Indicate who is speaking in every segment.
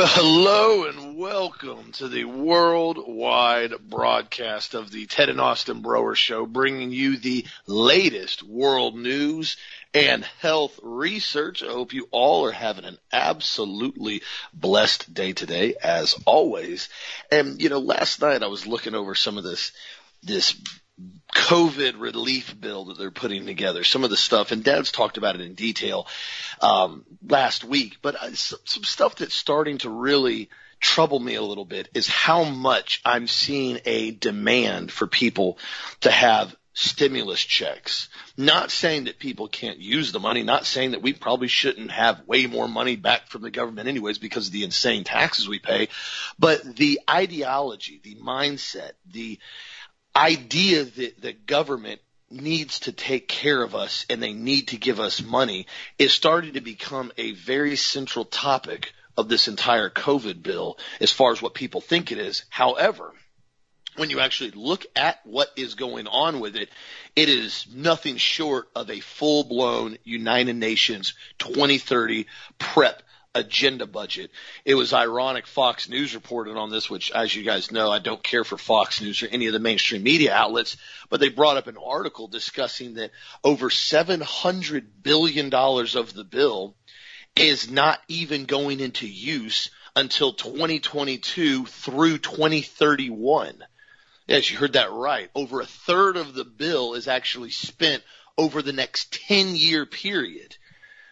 Speaker 1: Well, hello and welcome to the worldwide broadcast of the Ted and Austin Broer Show, bringing you the latest world news and health research. I hope you all are having an absolutely blessed day today, as always. And, you know, last night I was looking over some of this, this COVID relief bill that they're putting together, some of the stuff, and Dad's talked about it in detail um, last week. But uh, some, some stuff that's starting to really trouble me a little bit is how much I'm seeing a demand for people to have stimulus checks. Not saying that people can't use the money, not saying that we probably shouldn't have way more money back from the government anyways because of the insane taxes we pay, but the ideology, the mindset, the idea that the government needs to take care of us and they need to give us money is starting to become a very central topic of this entire COVID bill as far as what people think it is. However, when you actually look at what is going on with it, it is nothing short of a full blown United Nations 2030 prep agenda budget. It was ironic Fox News reported on this, which as you guys know, I don't care for Fox News or any of the mainstream media outlets, but they brought up an article discussing that over $700 billion of the bill is not even going into use until 2022 through 2031. Yes, you heard that right. Over a third of the bill is actually spent over the next 10 year period.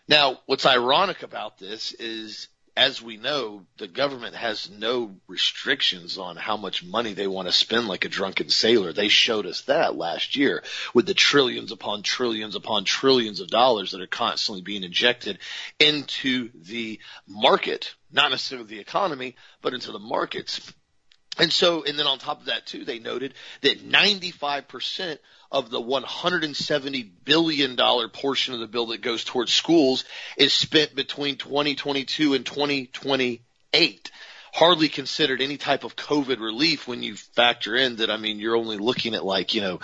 Speaker 1: Now, what's ironic about this is, as we know, the government has no restrictions on how much money they want to spend like a drunken sailor. They showed us that last year with the trillions upon trillions upon trillions of dollars that are constantly being injected into the market, not necessarily the economy, but into the markets. And so, and then on top of that too, they noted that 95% of the $170 billion portion of the bill that goes towards schools is spent between 2022 and 2028 hardly considered any type of COVID relief when you factor in that, I mean, you're only looking at like, you know,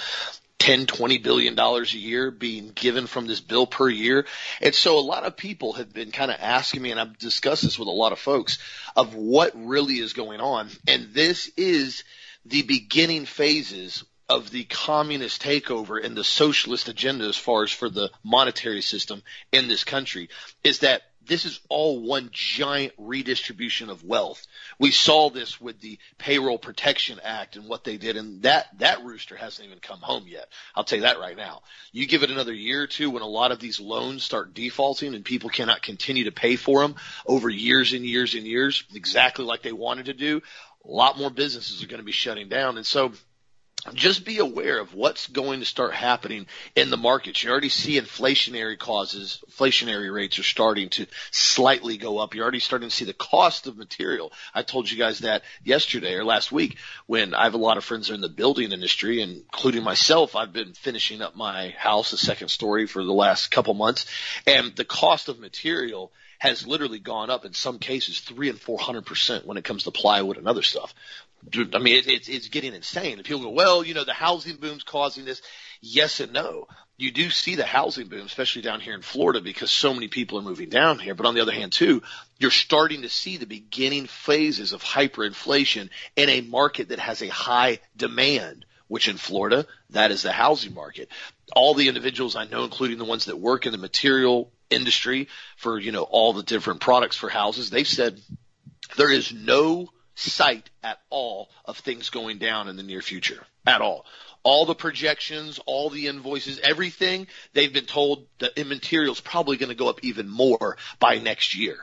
Speaker 1: 10, 20 billion dollars a year being given from this bill per year. And so a lot of people have been kind of asking me, and I've discussed this with a lot of folks, of what really is going on. And this is the beginning phases of the communist takeover and the socialist agenda as far as for the monetary system in this country is that this is all one giant redistribution of wealth. We saw this with the Payroll Protection Act and what they did, and that that rooster hasn't even come home yet. I'll tell you that right now. You give it another year or two when a lot of these loans start defaulting and people cannot continue to pay for them over years and years and years, exactly like they wanted to do. A lot more businesses are going to be shutting down, and so just be aware of what's going to start happening in the markets. You already see inflationary causes, inflationary rates are starting to slightly go up. You're already starting to see the cost of material. I told you guys that yesterday or last week when I have a lot of friends that are in the building industry, including myself. I've been finishing up my house, a second story for the last couple months and the cost of material has literally gone up in some cases three and four hundred percent when it comes to plywood and other stuff. I mean, it, it's it's getting insane. And people go, well, you know, the housing boom's causing this. Yes and no. You do see the housing boom, especially down here in Florida, because so many people are moving down here. But on the other hand, too, you're starting to see the beginning phases of hyperinflation in a market that has a high demand which in Florida, that is the housing market. All the individuals I know, including the ones that work in the material industry for, you know, all the different products for houses, they've said there is no sight at all of things going down in the near future at all. All the projections, all the invoices, everything they've been told that material is probably going to go up even more by next year.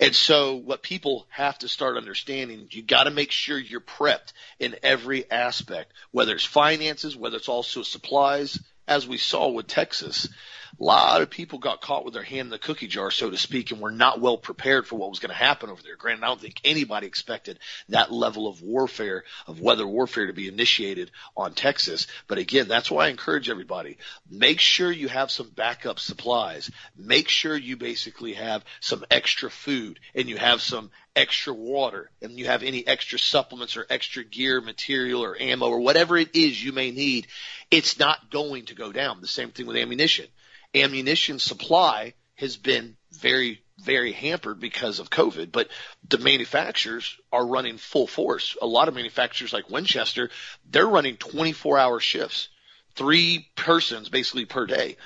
Speaker 1: And so what people have to start understanding, you got to make sure you're prepped in every aspect, whether it's finances, whether it's also supplies, as we saw with Texas a lot of people got caught with their hand in the cookie jar, so to speak, and were not well prepared for what was going to happen over there. Granted, I don't think anybody expected that level of warfare, of weather warfare to be initiated on Texas. But again, that's why I encourage everybody, make sure you have some backup supplies. Make sure you basically have some extra food and you have some extra water and you have any extra supplements or extra gear, material or ammo or whatever it is you may need, it's not going to go down. The same thing with ammunition ammunition supply has been very very hampered because of COVID, but the manufacturers are running full force. A lot of manufacturers like Winchester, they're running 24 hour shifts, three persons basically per day,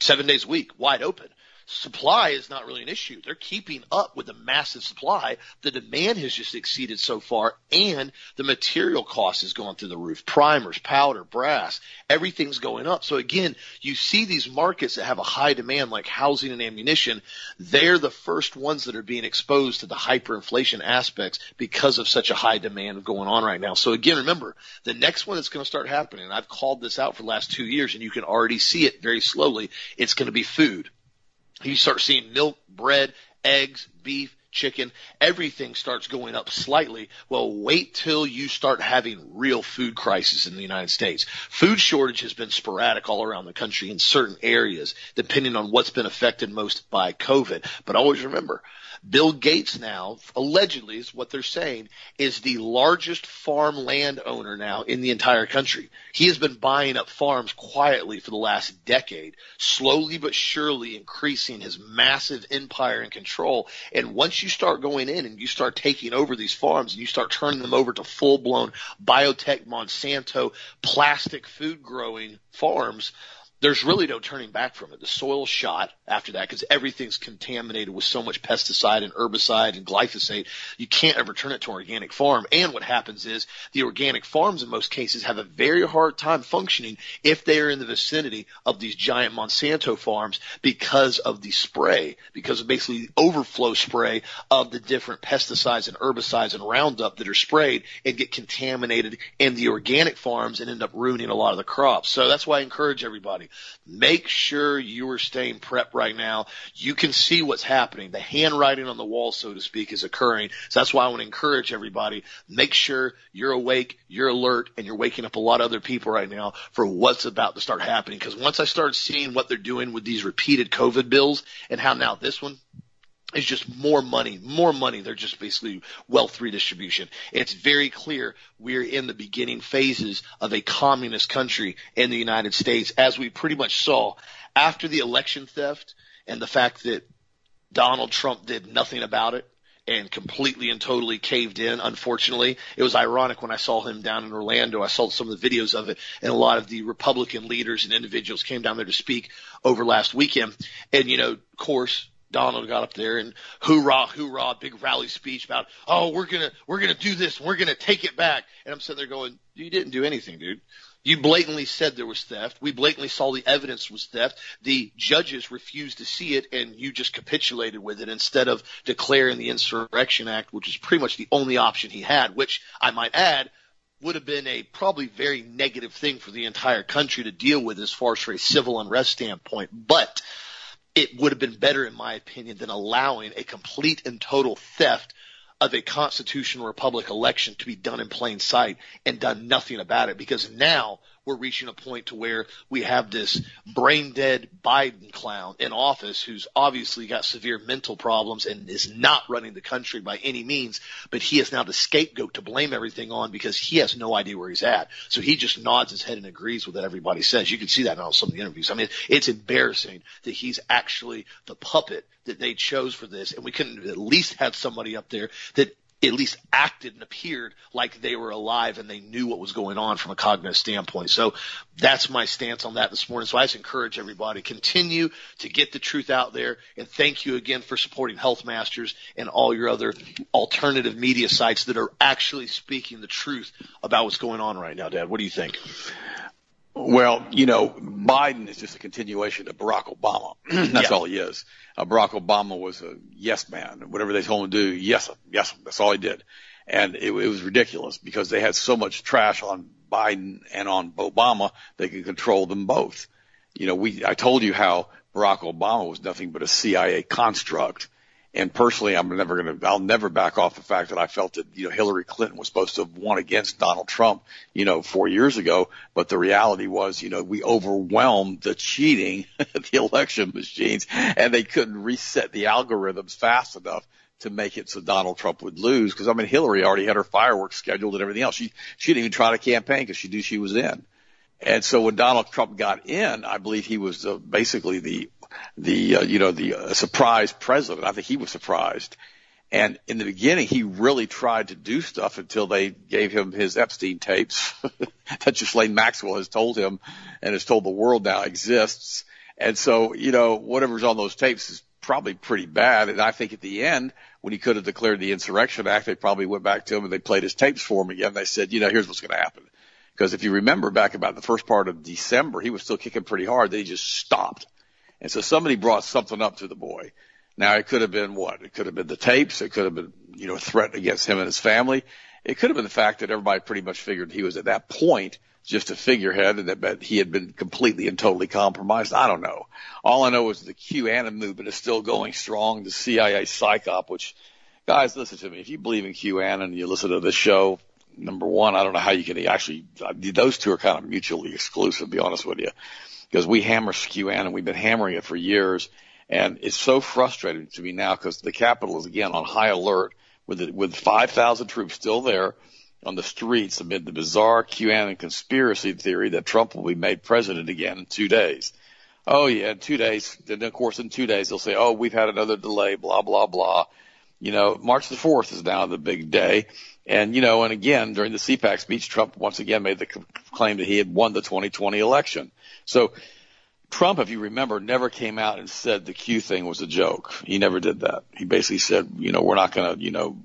Speaker 1: seven days a week, wide open supply is not really an issue. They're keeping up with the massive supply. The demand has just exceeded so far and the material cost has gone through the roof. Primers, powder, brass, everything's going up. So again, you see these markets that have a high demand like housing and ammunition. They're the first ones that are being exposed to the hyperinflation aspects because of such a high demand going on right now. So again, remember the next one that's going to start happening, I've called this out for the last two years and you can already see it very slowly. It's going to be food you start seeing milk, bread, eggs, beef, chicken, everything starts going up slightly. Well, wait till you start having real food crisis in the United States. Food shortage has been sporadic all around the country in certain areas, depending on what's been affected most by COVID. But always remember, Bill Gates now, allegedly is what they're saying, is the largest farm land owner now in the entire country. He has been buying up farms quietly for the last decade, slowly but surely increasing his massive empire and control. And once you start going in and you start taking over these farms and you start turning them over to full blown biotech Monsanto plastic food growing farms, there's really no turning back from it. The soil's shot after that because everything's contaminated with so much pesticide and herbicide and glyphosate. You can't ever turn it to an organic farm. And what happens is the organic farms in most cases have a very hard time functioning if they are in the vicinity of these giant Monsanto farms because of the spray, because of basically the overflow spray of the different pesticides and herbicides and Roundup that are sprayed and get contaminated in the organic farms and end up ruining a lot of the crops. So that's why I encourage everybody Make sure you are staying prep right now. You can see what's happening. The handwriting on the wall, so to speak, is occurring. So that's why I want to encourage everybody. Make sure you're awake, you're alert, and you're waking up a lot of other people right now for what's about to start happening. Because once I start seeing what they're doing with these repeated COVID bills and how now this one, is just more money, more money. They're just basically wealth redistribution. It's very clear we're in the beginning phases of a communist country in the United States, as we pretty much saw after the election theft and the fact that Donald Trump did nothing about it and completely and totally caved in. Unfortunately, it was ironic when I saw him down in Orlando. I saw some of the videos of it, and a lot of the Republican leaders and individuals came down there to speak over last weekend. And you know, of course, Donald got up there and hoorah, hoorah, big rally speech about, oh, we're gonna, we're gonna do this, we're gonna take it back. And I'm sitting there going, you didn't do anything, dude. You blatantly said there was theft. We blatantly saw the evidence was theft. The judges refused to see it and you just capitulated with it instead of declaring the Insurrection Act, which is pretty much the only option he had, which I might add would have been a probably very negative thing for the entire country to deal with as far as a civil unrest standpoint. But it would have been better, in my opinion, than allowing a complete and total theft of a constitutional republic election to be done in plain sight and done nothing about it. Because now we're reaching a point to where we have this brain dead Biden clown in office who's obviously got severe mental problems and is not running the country by any means, but he is now the scapegoat to blame everything on because he has no idea where he's at. So he just nods his head and agrees with what everybody says. You can see that in some of the interviews. I mean, it's embarrassing that he's actually the puppet that they chose for this and we couldn't at least have somebody up there that at least acted and appeared like they were alive and they knew what was going on from a cognitive standpoint. So that's my stance on that this morning. So I just encourage everybody continue to get the truth out there and thank you again for supporting Health Masters and all your other alternative media sites that are actually speaking the truth about what's going on right now, Dad. What do you think?
Speaker 2: Well, you know, Biden is just a continuation of Barack Obama. That's yeah. all he is. Uh, Barack Obama was a yes man. Whatever they told him to do, yes, yes, that's all he did. And it, it was ridiculous because they had so much trash on Biden and on Obama, they could control them both. You know, we, I told you how Barack Obama was nothing but a CIA construct and personally, I'm never going to, I'll never back off the fact that I felt that, you know, Hillary Clinton was supposed to have won against Donald Trump, you know, four years ago. But the reality was, you know, we overwhelmed the cheating, the election machines, and they couldn't reset the algorithms fast enough to make it so Donald Trump would lose. Cause I mean, Hillary already had her fireworks scheduled and everything else. She, she didn't even try to campaign because she knew she was in. And so when Donald Trump got in, I believe he was uh, basically the the uh, you know the uh, surprise president. I think he was surprised. And in the beginning, he really tried to do stuff until they gave him his Epstein tapes that Ghislaine Maxwell has told him and has told the world now exists. And so, you know, whatever's on those tapes is probably pretty bad. And I think at the end, when he could have declared the Insurrection Act, they probably went back to him and they played his tapes for him again. They said, you know, here's what's going to happen. Because if you remember back about the first part of December, he was still kicking pretty hard. Then he just stopped. And so somebody brought something up to the boy. Now it could have been what? It could have been the tapes. It could have been, you know, a threat against him and his family. It could have been the fact that everybody pretty much figured he was at that point just a figurehead and that he had been completely and totally compromised. I don't know. All I know is the QAnon movement is still going strong. The CIA psyop, which guys, listen to me. If you believe in QAnon and you listen to this show, number one, I don't know how you can actually, those two are kind of mutually exclusive, to be honest with you, because we hammer QAnon. And we've been hammering it for years. And it's so frustrating to me now because the capital is again on high alert with, it, with 5,000 troops still there on the streets amid the bizarre QAnon conspiracy theory that Trump will be made president again in two days. Oh yeah, in two days. Then of course in two days they'll say, oh, we've had another delay, blah, blah, blah. You know, March the 4th is now the big day. And, you know, and again, during the CPAC speech, Trump once again made the claim that he had won the 2020 election. So Trump, if you remember, never came out and said the Q thing was a joke. He never did that. He basically said, you know, we're not going to, you know,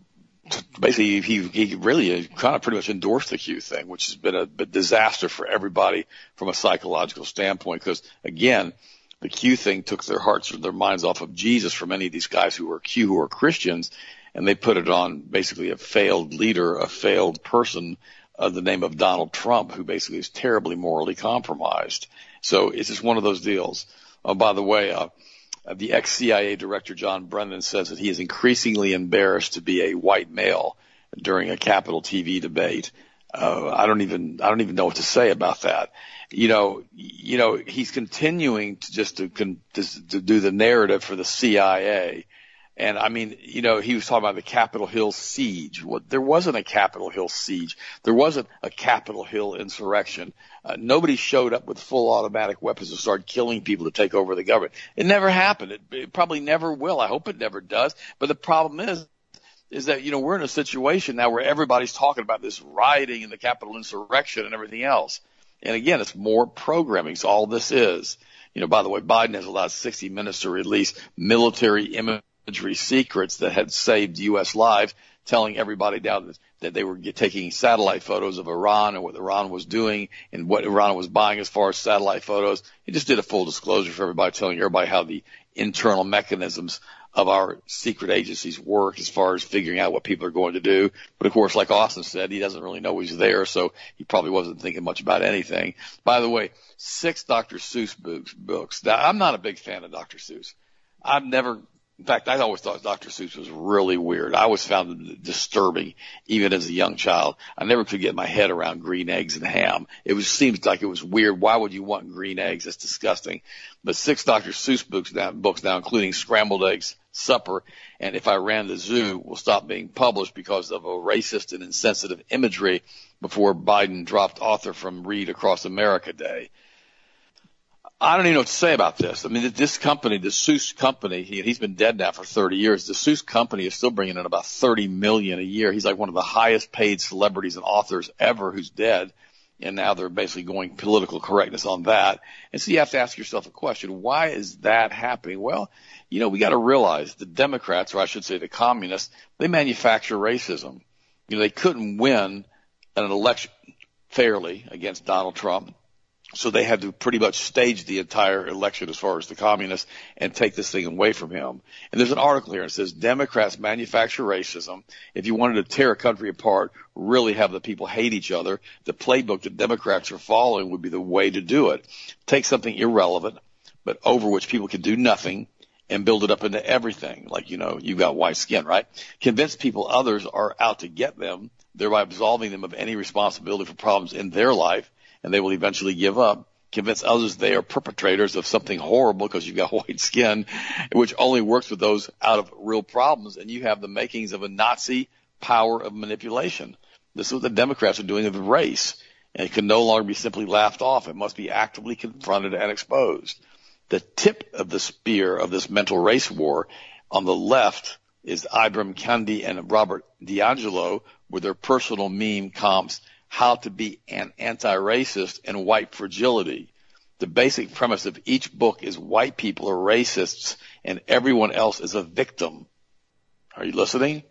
Speaker 2: basically he he really kind of pretty much endorsed the Q thing, which has been a, a disaster for everybody from a psychological standpoint. Because again, the Q thing took their hearts or their minds off of Jesus for many of these guys who were Q who are Christians, and they put it on basically a failed leader, a failed person of the name of Donald Trump, who basically is terribly morally compromised. So it's just one of those deals. Oh, by the way, uh, uh, the ex-CIA director John Brennan says that he is increasingly embarrassed to be a white male during a Capitol TV debate. Uh, I don't even I don't even know what to say about that. You know, you know, he's continuing to just to, to, to do the narrative for the CIA and I mean, you know, he was talking about the Capitol Hill siege. Well, there wasn't a Capitol Hill siege. There wasn't a Capitol Hill insurrection. Uh, nobody showed up with full automatic weapons and started killing people to take over the government. It never happened. It, it probably never will. I hope it never does. But the problem is, is that, you know, we're in a situation now where everybody's talking about this rioting and the Capitol insurrection and everything else. And again, it's more programming. So all this is. You know, by the way, Biden has allowed 60 Minutes to release military images imagery secrets that had saved U.S. lives, telling everybody down that they were taking satellite photos of Iran and what Iran was doing and what Iran was buying as far as satellite photos. He just did a full disclosure for everybody, telling everybody how the internal mechanisms of our secret agencies work as far as figuring out what people are going to do. But of course, like Austin said, he doesn't really know he's there, so he probably wasn't thinking much about anything. By the way, six Dr. Seuss books. books. Now, I'm not a big fan of Dr. Seuss. I've never in fact, I always thought Dr. Seuss was really weird. I always found it disturbing, even as a young child. I never could get my head around green eggs and ham. It was seems like it was weird. Why would you want green eggs? It's disgusting. But six Dr. Seuss books now, books now, including Scrambled Eggs Super and If I Ran the Zoo, will stop being published because of a racist and insensitive imagery before Biden dropped author from Read Across America Day. I don't even know what to say about this. I mean, this company, the Seuss company, he, he's been dead now for 30 years. The Seuss company is still bringing in about 30 million a year. He's like one of the highest paid celebrities and authors ever who's dead. And now they're basically going political correctness on that. And so you have to ask yourself a question. Why is that happening? Well, you know, we got to realize the Democrats, or I should say the communists, they manufacture racism. You know, they couldn't win an election fairly against Donald Trump so they had to pretty much stage the entire election as far as the communists and take this thing away from him. And there's an article here that says Democrats manufacture racism. If you wanted to tear a country apart, really have the people hate each other, the playbook that Democrats are following would be the way to do it. Take something irrelevant, but over which people can do nothing and build it up into everything. Like, you know, you've got white skin, right? Convince people others are out to get them, thereby absolving them of any responsibility for problems in their life and they will eventually give up. Convince others they are perpetrators of something horrible because you've got white skin, which only works with those out of real problems. And you have the makings of a Nazi power of manipulation. This is what the Democrats are doing with race. And it can no longer be simply laughed off. It must be actively confronted and exposed. The tip of the spear of this mental race war on the left is Ibram Kendi and Robert DiAngelo with their personal Mein Kampfs, how to be an anti-racist and white fragility. The basic premise of each book is white people are racists and everyone else is a victim. Are you listening?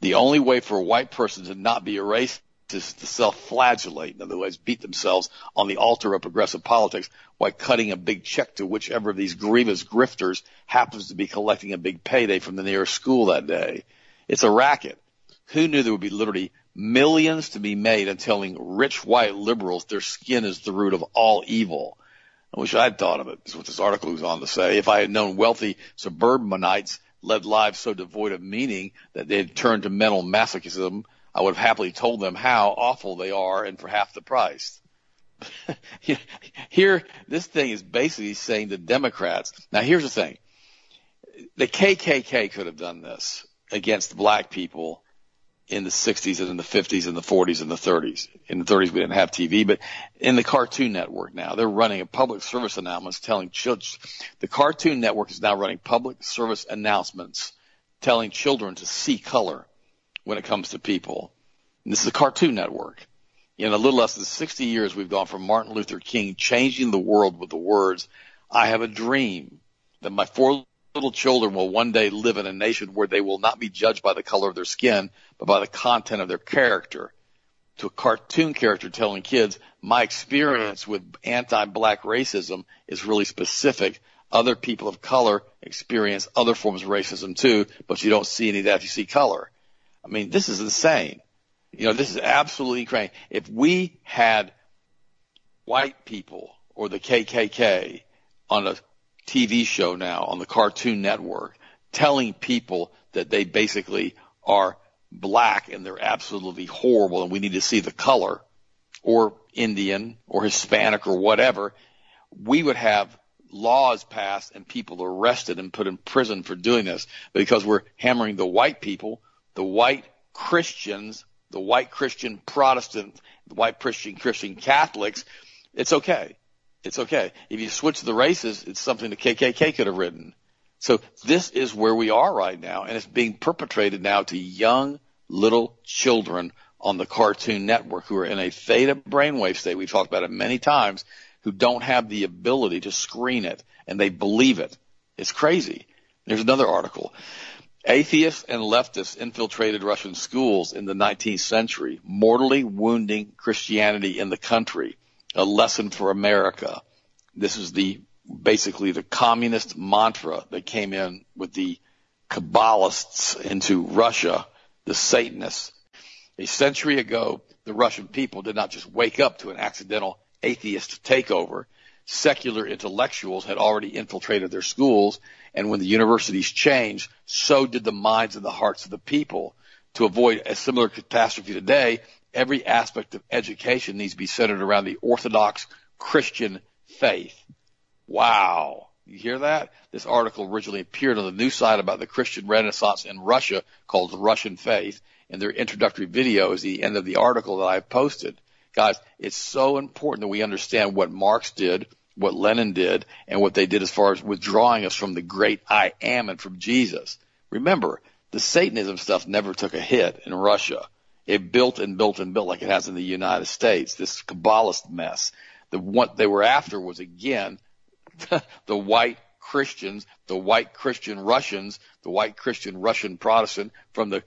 Speaker 2: The only way for a white person to not be a racist is to self-flagellate. In other words, beat themselves on the altar of progressive politics while cutting a big check to whichever of these grievous grifters happens to be collecting a big payday from the nearest school that day. It's a racket. Who knew there would be literally millions to be made on telling rich white liberals their skin is the root of all evil? I wish I'd thought of it, is what this article goes on to say. If I had known wealthy suburbanites led lives so devoid of meaning that they had turned to mental masochism, I would have happily told them how awful they are and for half the price. Here, this thing is basically saying the Democrats. Now, here's the thing: the KKK could have done this against black people in the 60s and in the 50s and the 40s and the 30s. In the 30s, we didn't have TV, but in the Cartoon Network now, they're running a public service announcement telling children, the Cartoon Network is now running public service announcements telling children to see color when it comes to people. And this is a Cartoon Network. In a little less than 60 years, we've gone from Martin Luther King changing the world with the words, I have a dream that my four little children will one day live in a nation where they will not be judged by the color of their skin, but by the content of their character. To a cartoon character telling kids, my experience with anti-black racism is really specific. Other people of color experience other forms of racism too, but you don't see any of that if you see color. I mean, this is insane. You know, this is absolutely crazy. If we had white people or the KKK on a TV show now on the Cartoon Network telling people that they basically are black and they're absolutely horrible and we need to see the color or Indian or Hispanic or whatever, we would have laws passed and people arrested and put in prison for doing this because we're hammering the white people, the white Christians, the white Christian Protestant, the white Christian Christian Catholics. It's okay it's okay. If you switch the races, it's something the KKK could have written. So this is where we are right now, and it's being perpetrated now to young little children on the Cartoon Network who are in a theta brainwave state. We've talked about it many times, who don't have the ability to screen it, and they believe it. It's crazy. There's another article. Atheists and leftists infiltrated Russian schools in the 19th century, mortally wounding Christianity in the country a lesson for America. This is the basically the communist mantra that came in with the Kabbalists into Russia, the Satanists. A century ago, the Russian people did not just wake up to an accidental atheist takeover. Secular intellectuals had already infiltrated their schools, and when the universities changed, so did the minds and the hearts of the people. To avoid a similar catastrophe today, every aspect of education needs to be centered around the Orthodox Christian faith. Wow. You hear that? This article originally appeared on the news site about the Christian Renaissance in Russia called Russian Faith, and their introductory video is the end of the article that I posted. Guys, it's so important that we understand what Marx did, what Lenin did, and what they did as far as withdrawing us from the great I am and from Jesus. Remember, the Satanism stuff never took a hit in Russia. It built and built and built like it has in the United States. This Kabbalist mess. The what they were after was again the white Christians, the white Christian Russians, the white Christian Russian Protestant from the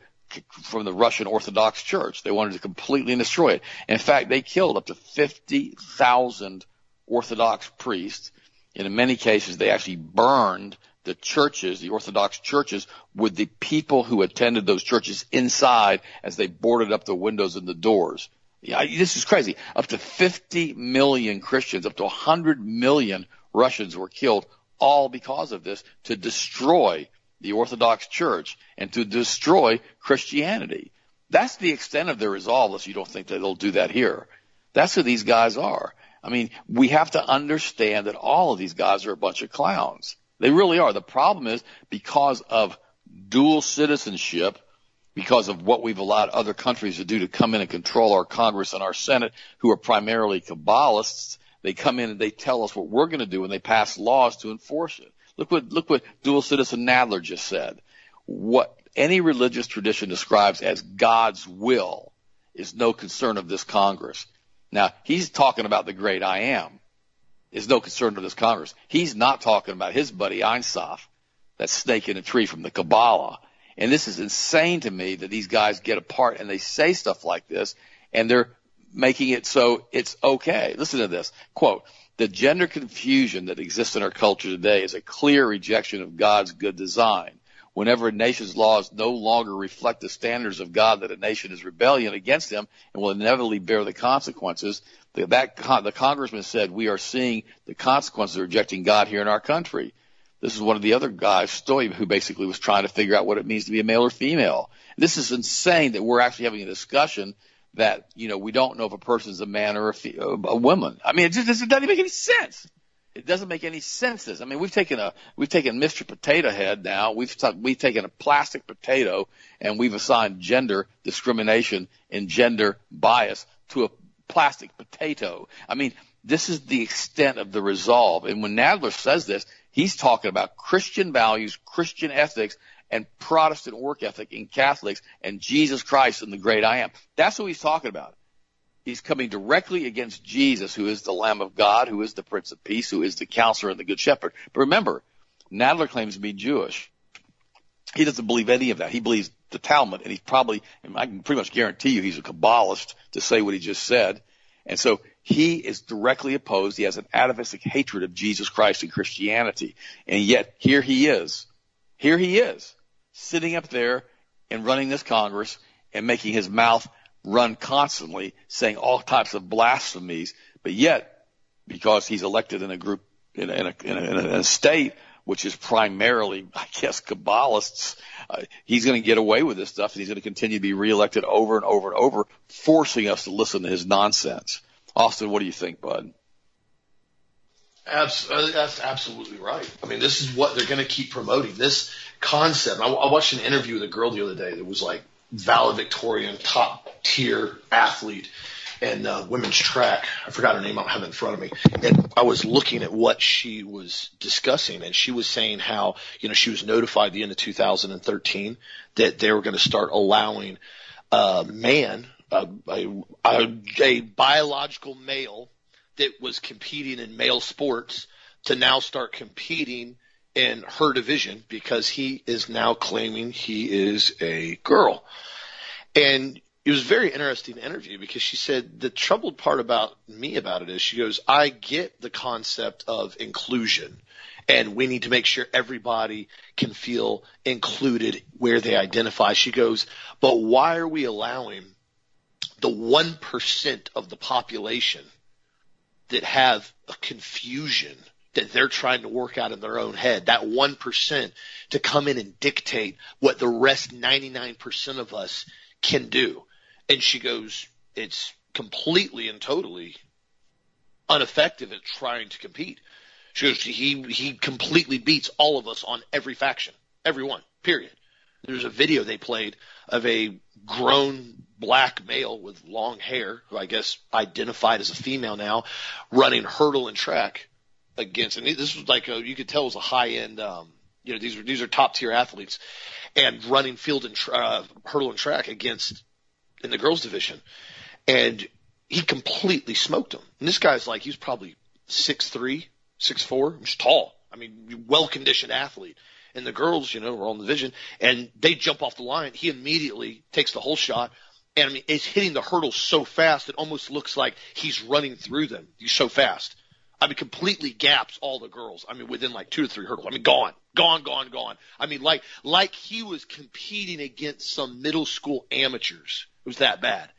Speaker 2: from the Russian Orthodox Church. They wanted to completely destroy it. In fact, they killed up to 50,000 Orthodox priests. And in many cases, they actually burned the churches, the Orthodox churches, with the people who attended those churches inside as they boarded up the windows and the doors. Yeah, this is crazy. Up to 50 million Christians, up to 100 million Russians were killed all because of this to destroy the Orthodox Church and to destroy Christianity. That's the extent of their resolve, unless you don't think that they'll do that here. That's who these guys are. I mean, we have to understand that all of these guys are a bunch of clowns. They really are. The problem is because of dual citizenship, because of what we've allowed other countries to do to come in and control our Congress and our Senate, who are primarily Kabbalists, they come in and they tell us what we're going to do and they pass laws to enforce it. Look what, look what dual citizen Nadler just said. What any religious tradition describes as God's will is no concern of this Congress. Now, he's talking about the great I am is no concern of this Congress. He's not talking about his buddy Ein Sof, that snake in a tree from the Kabbalah. And this is insane to me that these guys get apart and they say stuff like this and they're making it so it's okay. Listen to this quote. The gender confusion that exists in our culture today is a clear rejection of God's good design. Whenever a nation's laws no longer reflect the standards of God, that a nation is rebellion against Him and will inevitably bear the consequences. The, that, the congressman said, we are seeing the consequences of rejecting God here in our country. This is one of the other guys, Stoy, who basically was trying to figure out what it means to be a male or female. This is insane that we're actually having a discussion that you know we don't know if a person's a man or a, fe- a woman. I mean, it just it doesn't even make any sense. It doesn't make any sense. I mean, we've taken a we've taken Mr. Potato Head now. We've t- we've taken a plastic potato and we've assigned gender discrimination and gender bias to a plastic potato. I mean, this is the extent of the resolve. And when Nadler says this, he's talking about Christian values, Christian ethics, and Protestant work ethic in Catholics and Jesus Christ and the great I am. That's what he's talking about. He's coming directly against Jesus, who is the Lamb of God, who is the Prince of Peace, who is the Counselor and the Good Shepherd. But remember, Nadler claims to be Jewish. He doesn't believe any of that. He believes the Talmud, and he's probably, I can pretty much guarantee you, he's a Kabbalist to say what he just said. And so he is directly opposed. He has an atavistic hatred of Jesus Christ and Christianity. And yet here he is. Here he is sitting up there and running this Congress and making his mouth run constantly, saying all types of blasphemies. But yet, because he's elected in a group, in a, in a, in a, in a state which is primarily, I guess, Kabbalists, uh, he's going to get away with this stuff and he's going to continue to be reelected over and over and over, forcing us to listen to his nonsense. Austin, what do you think, bud?
Speaker 1: Abs- uh, that's absolutely right. I mean, this is what they're going to keep promoting. This concept. I, I watched an interview with a girl the other day that was like valedictorian, top tier athlete in uh, women's track. I forgot her name. I don't have it in front of me. And I was looking at what she was discussing, and she was saying how you know she was notified the end of 2013 that they were going to start allowing a man, a, a, a, a biological male that was competing in male sports to now start competing in her division because he is now claiming he is a girl. And it was very interesting interview because she said the troubled part about me about it is she goes, I get the concept of inclusion and we need to make sure everybody can feel included where they identify. She goes, but why are we allowing the 1% of the population – that have a confusion that they're trying to work out in their own head, that 1% to come in and dictate what the rest 99% of us can do. And she goes, it's completely and totally ineffective at trying to compete. She goes, he, he completely beats all of us on every faction, every one, period. There's a video they played of a grown black male with long hair, who I guess identified as a female now, running hurdle and track against. And this was like a, you could tell it was a high end. Um, you know, these are these are top tier athletes, and running field and tra- uh, hurdle and track against in the girls division, and he completely smoked him. And this guy's like he's probably six three, six four, tall. I mean, well conditioned athlete and the girls, you know, were on the vision, and they jump off the line. He immediately takes the whole shot, and I mean, it's hitting the hurdles so fast it almost looks like he's running through them. He's so fast. I mean, completely gaps all the girls. I mean, within like two to three hurdles. I mean, gone, gone, gone, gone. I mean, like, like he was competing against some middle school amateurs. It was that bad.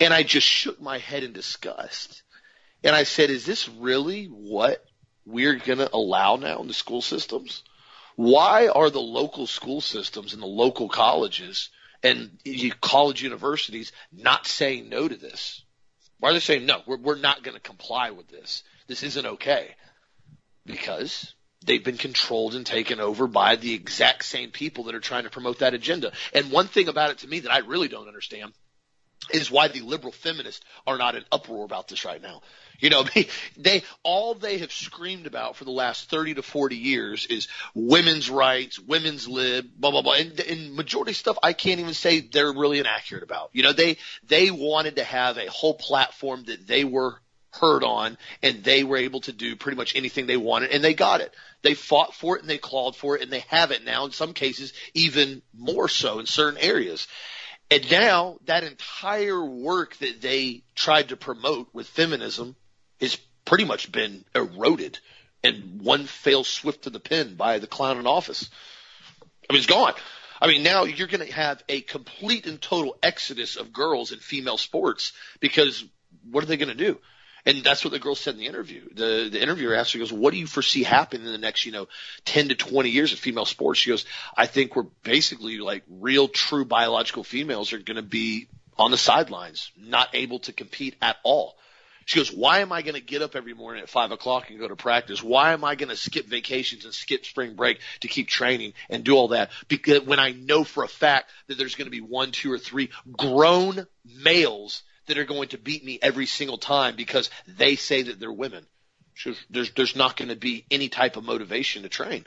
Speaker 1: And I just shook my head in disgust. And I said, is this really what we're going to allow now in the school systems? Why are the local school systems and the local colleges and college universities not saying no to this? Why are they saying no? We're, we're not going to comply with this. This isn't okay. Because they've been controlled and taken over by the exact same people that are trying to promote that agenda. And one thing about it to me that I really don't understand is why the liberal feminists are not in uproar about this right now. You know, they, all they have screamed about for the last 30 to 40 years is women's rights, women's lib, blah, blah, blah. And, and majority stuff I can't even say they're really inaccurate about. You know, they, they wanted to have a whole platform that they were heard on and they were able to do pretty much anything they wanted and they got it. They fought for it and they clawed for it and they have it now in some cases even more so in certain areas. And now that entire work that they tried to promote with feminism has pretty much been eroded and one fell swift to the pen by the clown in office. I mean, it's gone. I mean, now you're going to have a complete and total exodus of girls in female sports because what are they going to do? And that's what the girl said in the interview. The the interviewer asked her, goes, "What do you foresee happening in the next, you know, 10 to 20 years of female sports?" She goes, "I think we're basically like real, true biological females are going to be on the sidelines, not able to compete at all." She goes, why am I going to get up every morning at five o'clock and go to practice? Why am I going to skip vacations and skip spring break to keep training and do all that? Because when I know for a fact that there's going to be one, two, or three grown males that are going to beat me every single time because they say that they're women. There's, there's not going to be any type of motivation to train.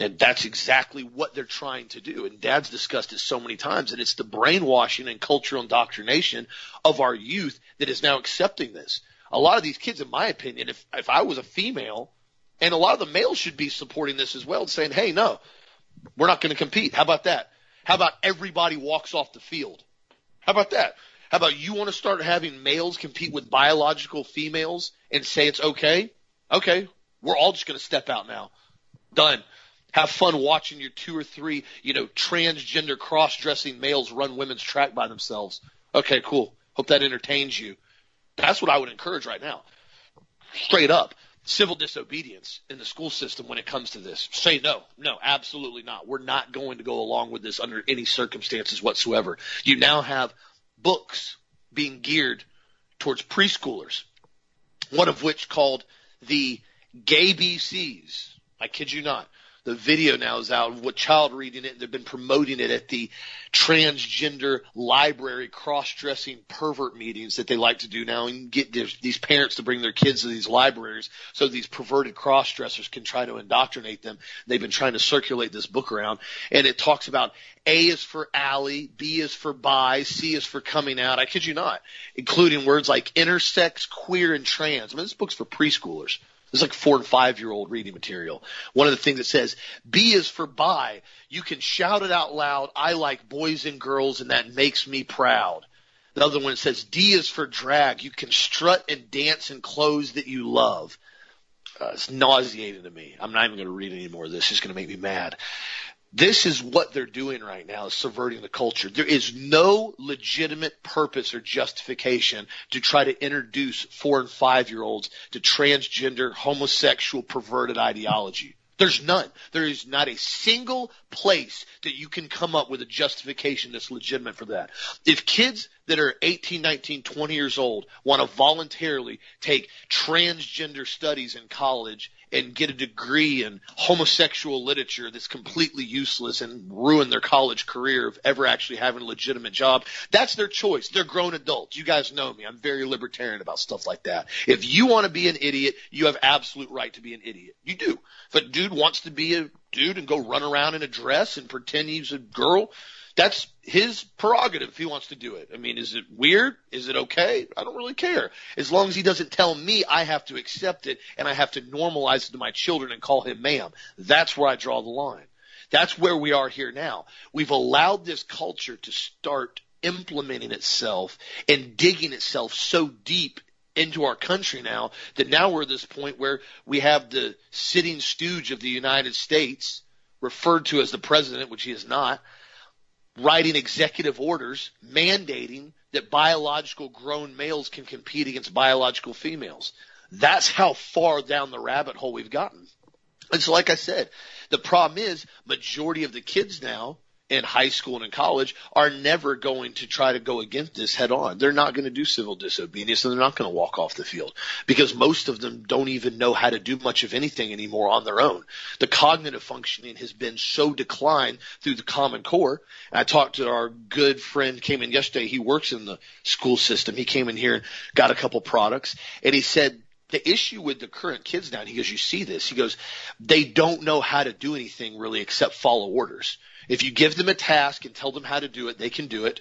Speaker 1: And that's exactly what they're trying to do. And dad's discussed it so many times and it's the brainwashing and cultural indoctrination of our youth that is now accepting this. A lot of these kids, in my opinion, if, if I was a female and a lot of the males should be supporting this as well saying, Hey, no, we're not going to compete. How about that? How about everybody walks off the field? How about that? How about you want to start having males compete with biological females and say it's okay? Okay. We're all just going to step out now. Done. Have fun watching your two or three, you know, transgender cross-dressing males run women's track by themselves. Okay, cool. Hope that entertains you. That's what I would encourage right now. Straight up. Civil disobedience in the school system when it comes to this. Say no. No, absolutely not. We're not going to go along with this under any circumstances whatsoever. You now have books being geared towards preschoolers. One of which called the Gay BCs. I kid you not the video now is out of what child reading it. They've been promoting it at the transgender library cross-dressing pervert meetings that they like to do now and get these parents to bring their kids to these libraries so these perverted cross-dressers can try to indoctrinate them. They've been trying to circulate this book around and it talks about A is for alley, B is for bi, C is for coming out. I kid you not, including words like intersex, queer, and trans. I mean, this book's for preschoolers. It's like four and five year old reading material. One of the things that says B is for bi. You can shout it out loud. I like boys and girls and that makes me proud. The other one says D is for drag. You can strut and dance in clothes that you love. Uh, it's nauseating to me. I'm not even going to read any more of this. It's going to make me mad. This is what they're doing right now is subverting the culture. There is no legitimate purpose or justification to try to introduce four and five year olds to transgender, homosexual, perverted ideology. There's none. There is not a single place that you can come up with a justification that's legitimate for that. If kids that are 18, 19, 20 years old want to voluntarily take transgender studies in college and get a degree in homosexual literature that's completely useless and ruin their college career of ever actually having a legitimate job. That's their choice. They're grown adults. You guys know me. I'm very libertarian about stuff like that. If you want to be an idiot, you have absolute right to be an idiot. You do. If a dude wants to be a dude and go run around in a dress and pretend he's a girl, that's his prerogative if he wants to do it. I mean, is it weird? Is it okay? I don't really care. As long as he doesn't tell me I have to accept it and I have to normalize it to my children and call him ma'am. That's where I draw the line. That's where we are here now. We've allowed this culture to start implementing itself and digging itself so deep into our country now that now we're at this point where we have the sitting stooge of the United States referred to as the president, which he is not, writing executive orders mandating that biological grown males can compete against biological females. That's how far down the rabbit hole we've gotten. And so, like I said, the problem is majority of the kids now in high school and in college are never going to try to go against this head on. They're not going to do civil disobedience and they're not going to walk off the field because most of them don't even know how to do much of anything anymore on their own. The cognitive functioning has been so declined through the Common Core. I talked to our good friend came in yesterday. He works in the school system. He came in here and got a couple products and he said the issue with the current kids now, he goes, you see this. He goes, they don't know how to do anything really except follow orders. If you give them a task and tell them how to do it, they can do it.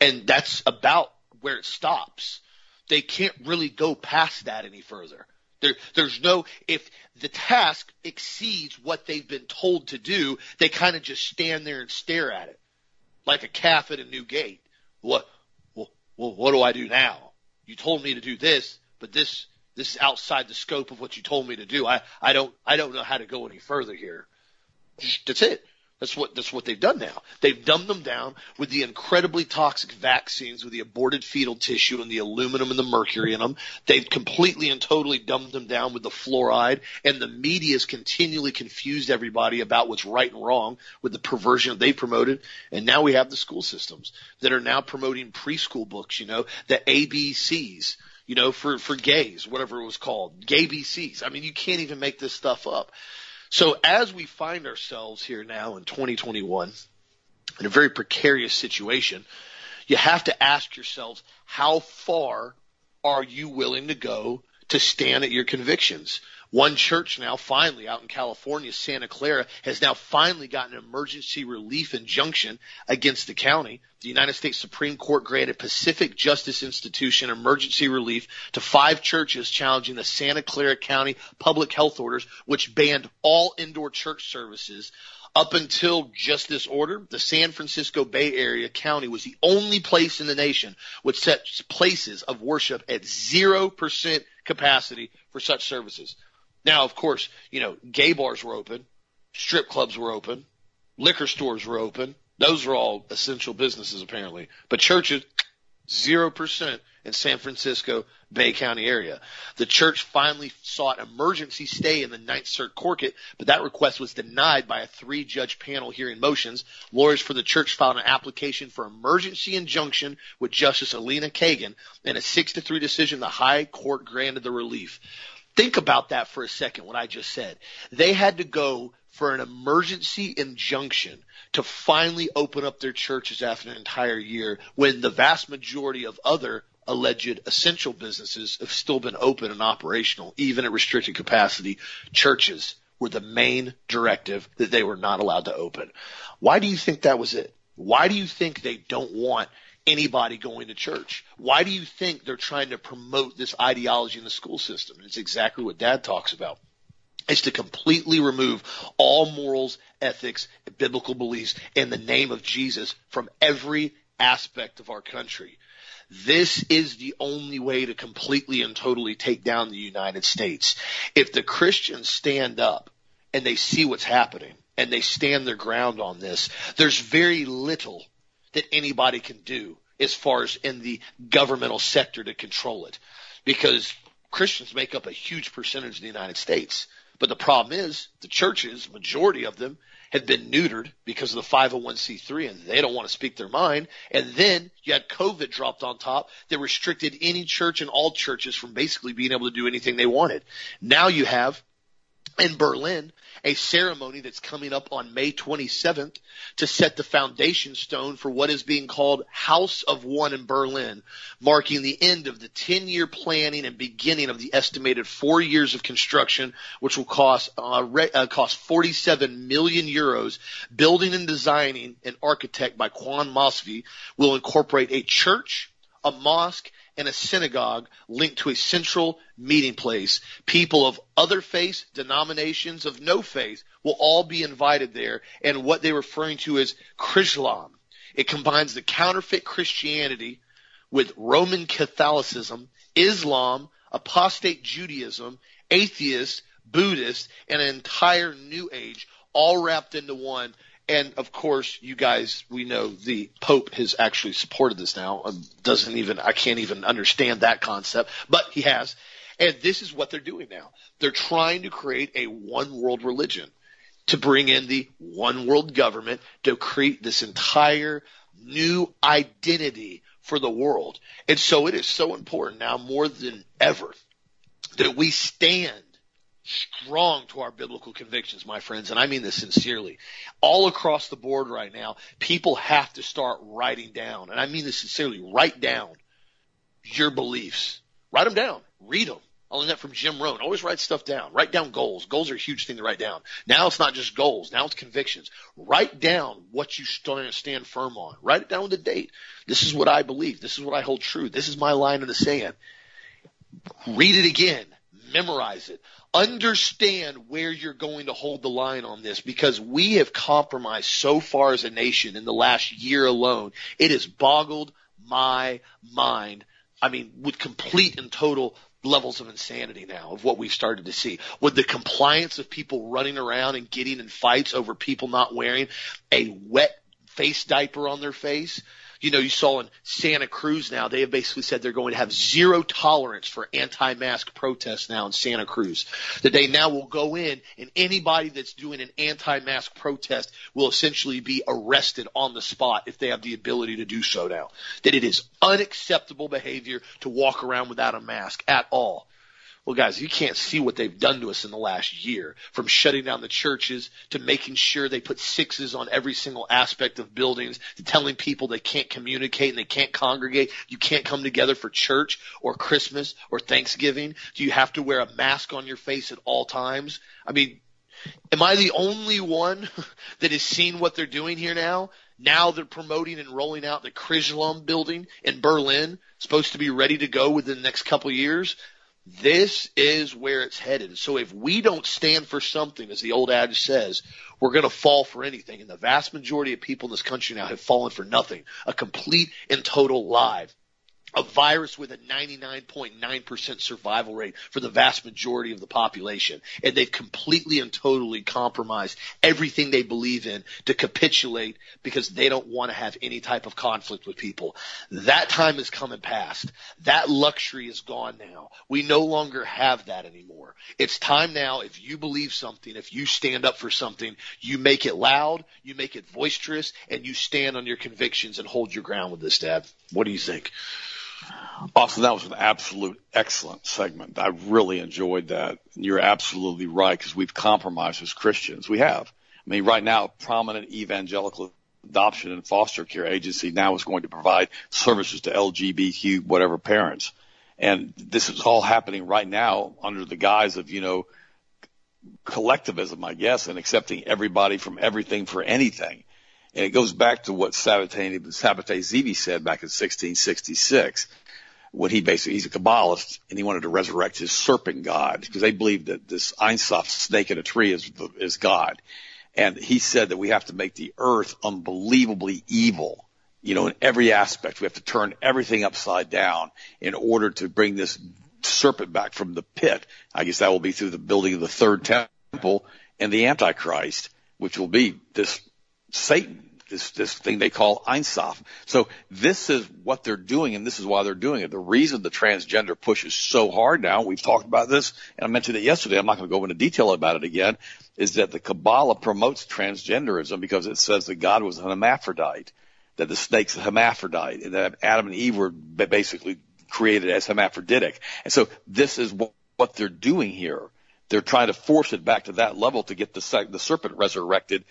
Speaker 1: And that's about where it stops. They can't really go past that any further. There, there's no, if the task exceeds what they've been told to do, they kind of just stand there and stare at it. Like a calf at a new gate. What, well, what do I do now? You told me to do this, but this, this is outside the scope of what you told me to do. I, I don't, I don't know how to go any further here. That's it. That's what that's what they've done now. They've dumbed them down with the incredibly toxic vaccines, with the aborted fetal tissue and the aluminum and the mercury in them. They've completely and totally dumbed them down with the fluoride, and the media has continually confused everybody about what's right and wrong with the perversion they promoted. And now we have the school systems that are now promoting preschool books. You know, the ABCs. You know, for for gays, whatever it was called, gay BCs. I mean, you can't even make this stuff up. So as we find ourselves here now in 2021 in a very precarious situation, you have to ask yourselves, how far are you willing to go to stand at your convictions? One church now finally out in California, Santa Clara, has now finally gotten an emergency relief injunction against the county. The United States Supreme Court granted Pacific Justice Institution emergency relief to five churches challenging the Santa Clara County public health orders, which banned all indoor church services. Up until just this order, the San Francisco Bay Area County was the only place in the nation which set places of worship at 0% capacity for such services. Now, of course, you know, gay bars were open, strip clubs were open, liquor stores were open. Those are all essential businesses apparently. But churches, 0% in San Francisco Bay County area. The church finally sought emergency stay in the Ninth Circuit, Court, but that request was denied by a three judge panel hearing motions. Lawyers for the church filed an application for emergency injunction with Justice Elena Kagan. In a six to three decision, the high court granted the relief. Think about that for a second, what I just said. They had to go for an emergency injunction to finally open up their churches after an entire year when the vast majority of other alleged essential businesses have still been open and operational, even at restricted capacity. Churches were the main directive that they were not allowed to open. Why do you think that was it? Why do you think they don't want anybody going to church. Why do you think they're trying to promote this ideology in the school system? And it's exactly what dad talks about. It's to completely remove all morals, ethics, biblical beliefs in the name of Jesus from every aspect of our country. This is the only way to completely and totally take down the United States. If the Christians stand up and they see what's happening and they stand their ground on this, there's very little that anybody can do as far as in the governmental sector to control it. Because Christians make up a huge percentage of the United States. But the problem is the churches, majority of them, have been neutered because of the 501c3 and they don't want to speak their mind. And then you had COVID dropped on top that restricted any church and all churches from basically being able to do anything they wanted. Now you have in Berlin, a ceremony that's coming up on May 27th to set the foundation stone for what is being called House of One in Berlin, marking the end of the 10 year planning and beginning of the estimated four years of construction, which will cost, uh, re- uh, cost 47 million euros. Building and designing an architect by Kuehn Malvezzi will incorporate a church, a mosque, and a synagogue linked to a central meeting place. People of other faiths, denominations of no faith will all be invited there and what they're referring to as Chrislam. It combines the counterfeit Christianity with Roman Catholicism, Islam, apostate Judaism, atheist, Buddhist, and an entire new age all wrapped into one and of course, you guys, we know the Pope has actually supported this now. Um, doesn't even, I can't even understand that concept, but he has. And this is what they're doing now. They're trying to create a one world religion. to bring in the one world government to create this entire new identity for the world. And so it is so important now more than ever that we stand strong to our biblical convictions, my friends, and I mean this sincerely. All across the board right now, people have to start writing down, and I mean this sincerely, write down your beliefs. Write them down. Read them. I learned that from Jim Rohn. Always write stuff down. Write down goals. Goals are a huge thing to write down. Now it's not just goals. Now it's convictions. Write down what you stand firm on. Write it down with a date. This is what I believe. This is what I hold true. This is my line in the sand. Read it again. Memorize it. Understand where you're going to hold the line on this because we have compromised so far as a nation in the last year alone. It has boggled my mind. I mean, with complete and total levels of insanity now of what we've started to see. With the compliance of people running around and getting in fights over people not wearing a wet face diaper on their face you know, you saw in Santa Cruz now, they have basically said they're going to have zero tolerance for anti-mask protests now in Santa Cruz. That they now will go in and anybody that's doing an anti-mask protest will essentially be arrested on the spot if they have the ability to do so now. That it is unacceptable behavior to walk around without a mask at all. Well, guys, you can't see what they've done to us in the last year from shutting down the churches to making sure they put sixes on every single aspect of buildings to telling people they can't communicate and they can't congregate. You can't come together for church or Christmas or Thanksgiving. Do you have to wear a mask on your face at all times? I mean, am I the only one that has seen what they're doing here now? Now they're promoting and rolling out the Chrislam building in Berlin, supposed to be ready to go within the next couple years. This is where it's headed. So if we don't stand for something, as the old adage says, we're going to fall for anything. And the vast majority of people in this country now have fallen for nothing. A complete and total lie a virus with a 99.9% survival rate for the vast majority of the population. And they've completely and totally compromised everything they believe in to capitulate because they don't want to have any type of conflict with people. That time is coming past. That luxury is gone now. We no longer have that anymore. It's time now, if you believe something, if you stand up for something, you make it loud, you make it boisterous, and you stand on your convictions and hold your ground with this, Dad. What do you think?
Speaker 2: Austin, that was an absolute excellent segment. I really enjoyed that. You're absolutely right because we've compromised as Christians. We have. I mean, right now, prominent evangelical adoption and foster care agency now is going to provide services to LGBTQ whatever parents. And this is all happening right now under the guise of, you know, collectivism, I guess, and accepting everybody from everything for anything. And it goes back to what Sabbatai, Zevi said back in 1666 when he basically, he's a Kabbalist and he wanted to resurrect his serpent God because they believed that this Ein Sof snake in a tree is, is God. And he said that we have to make the earth unbelievably evil, you know, in every aspect. We have to turn everything upside down in order to bring this serpent back from the pit. I guess that will be through the building of the third temple and the Antichrist, which will be this Satan, this, this thing they call Ein Sof. So this is what they're doing and this is why they're doing it. The reason the transgender push is so hard now, we've talked about this and I mentioned it yesterday, I'm not going to go into detail about it again, is that the Kabbalah promotes transgenderism because it says that God was an hermaphrodite, that the snake's a hermaphrodite, and that Adam and Eve were basically created as hermaphroditic. And so this is what, what they're doing here. They're trying to force it back to that level to get the, the serpent resurrected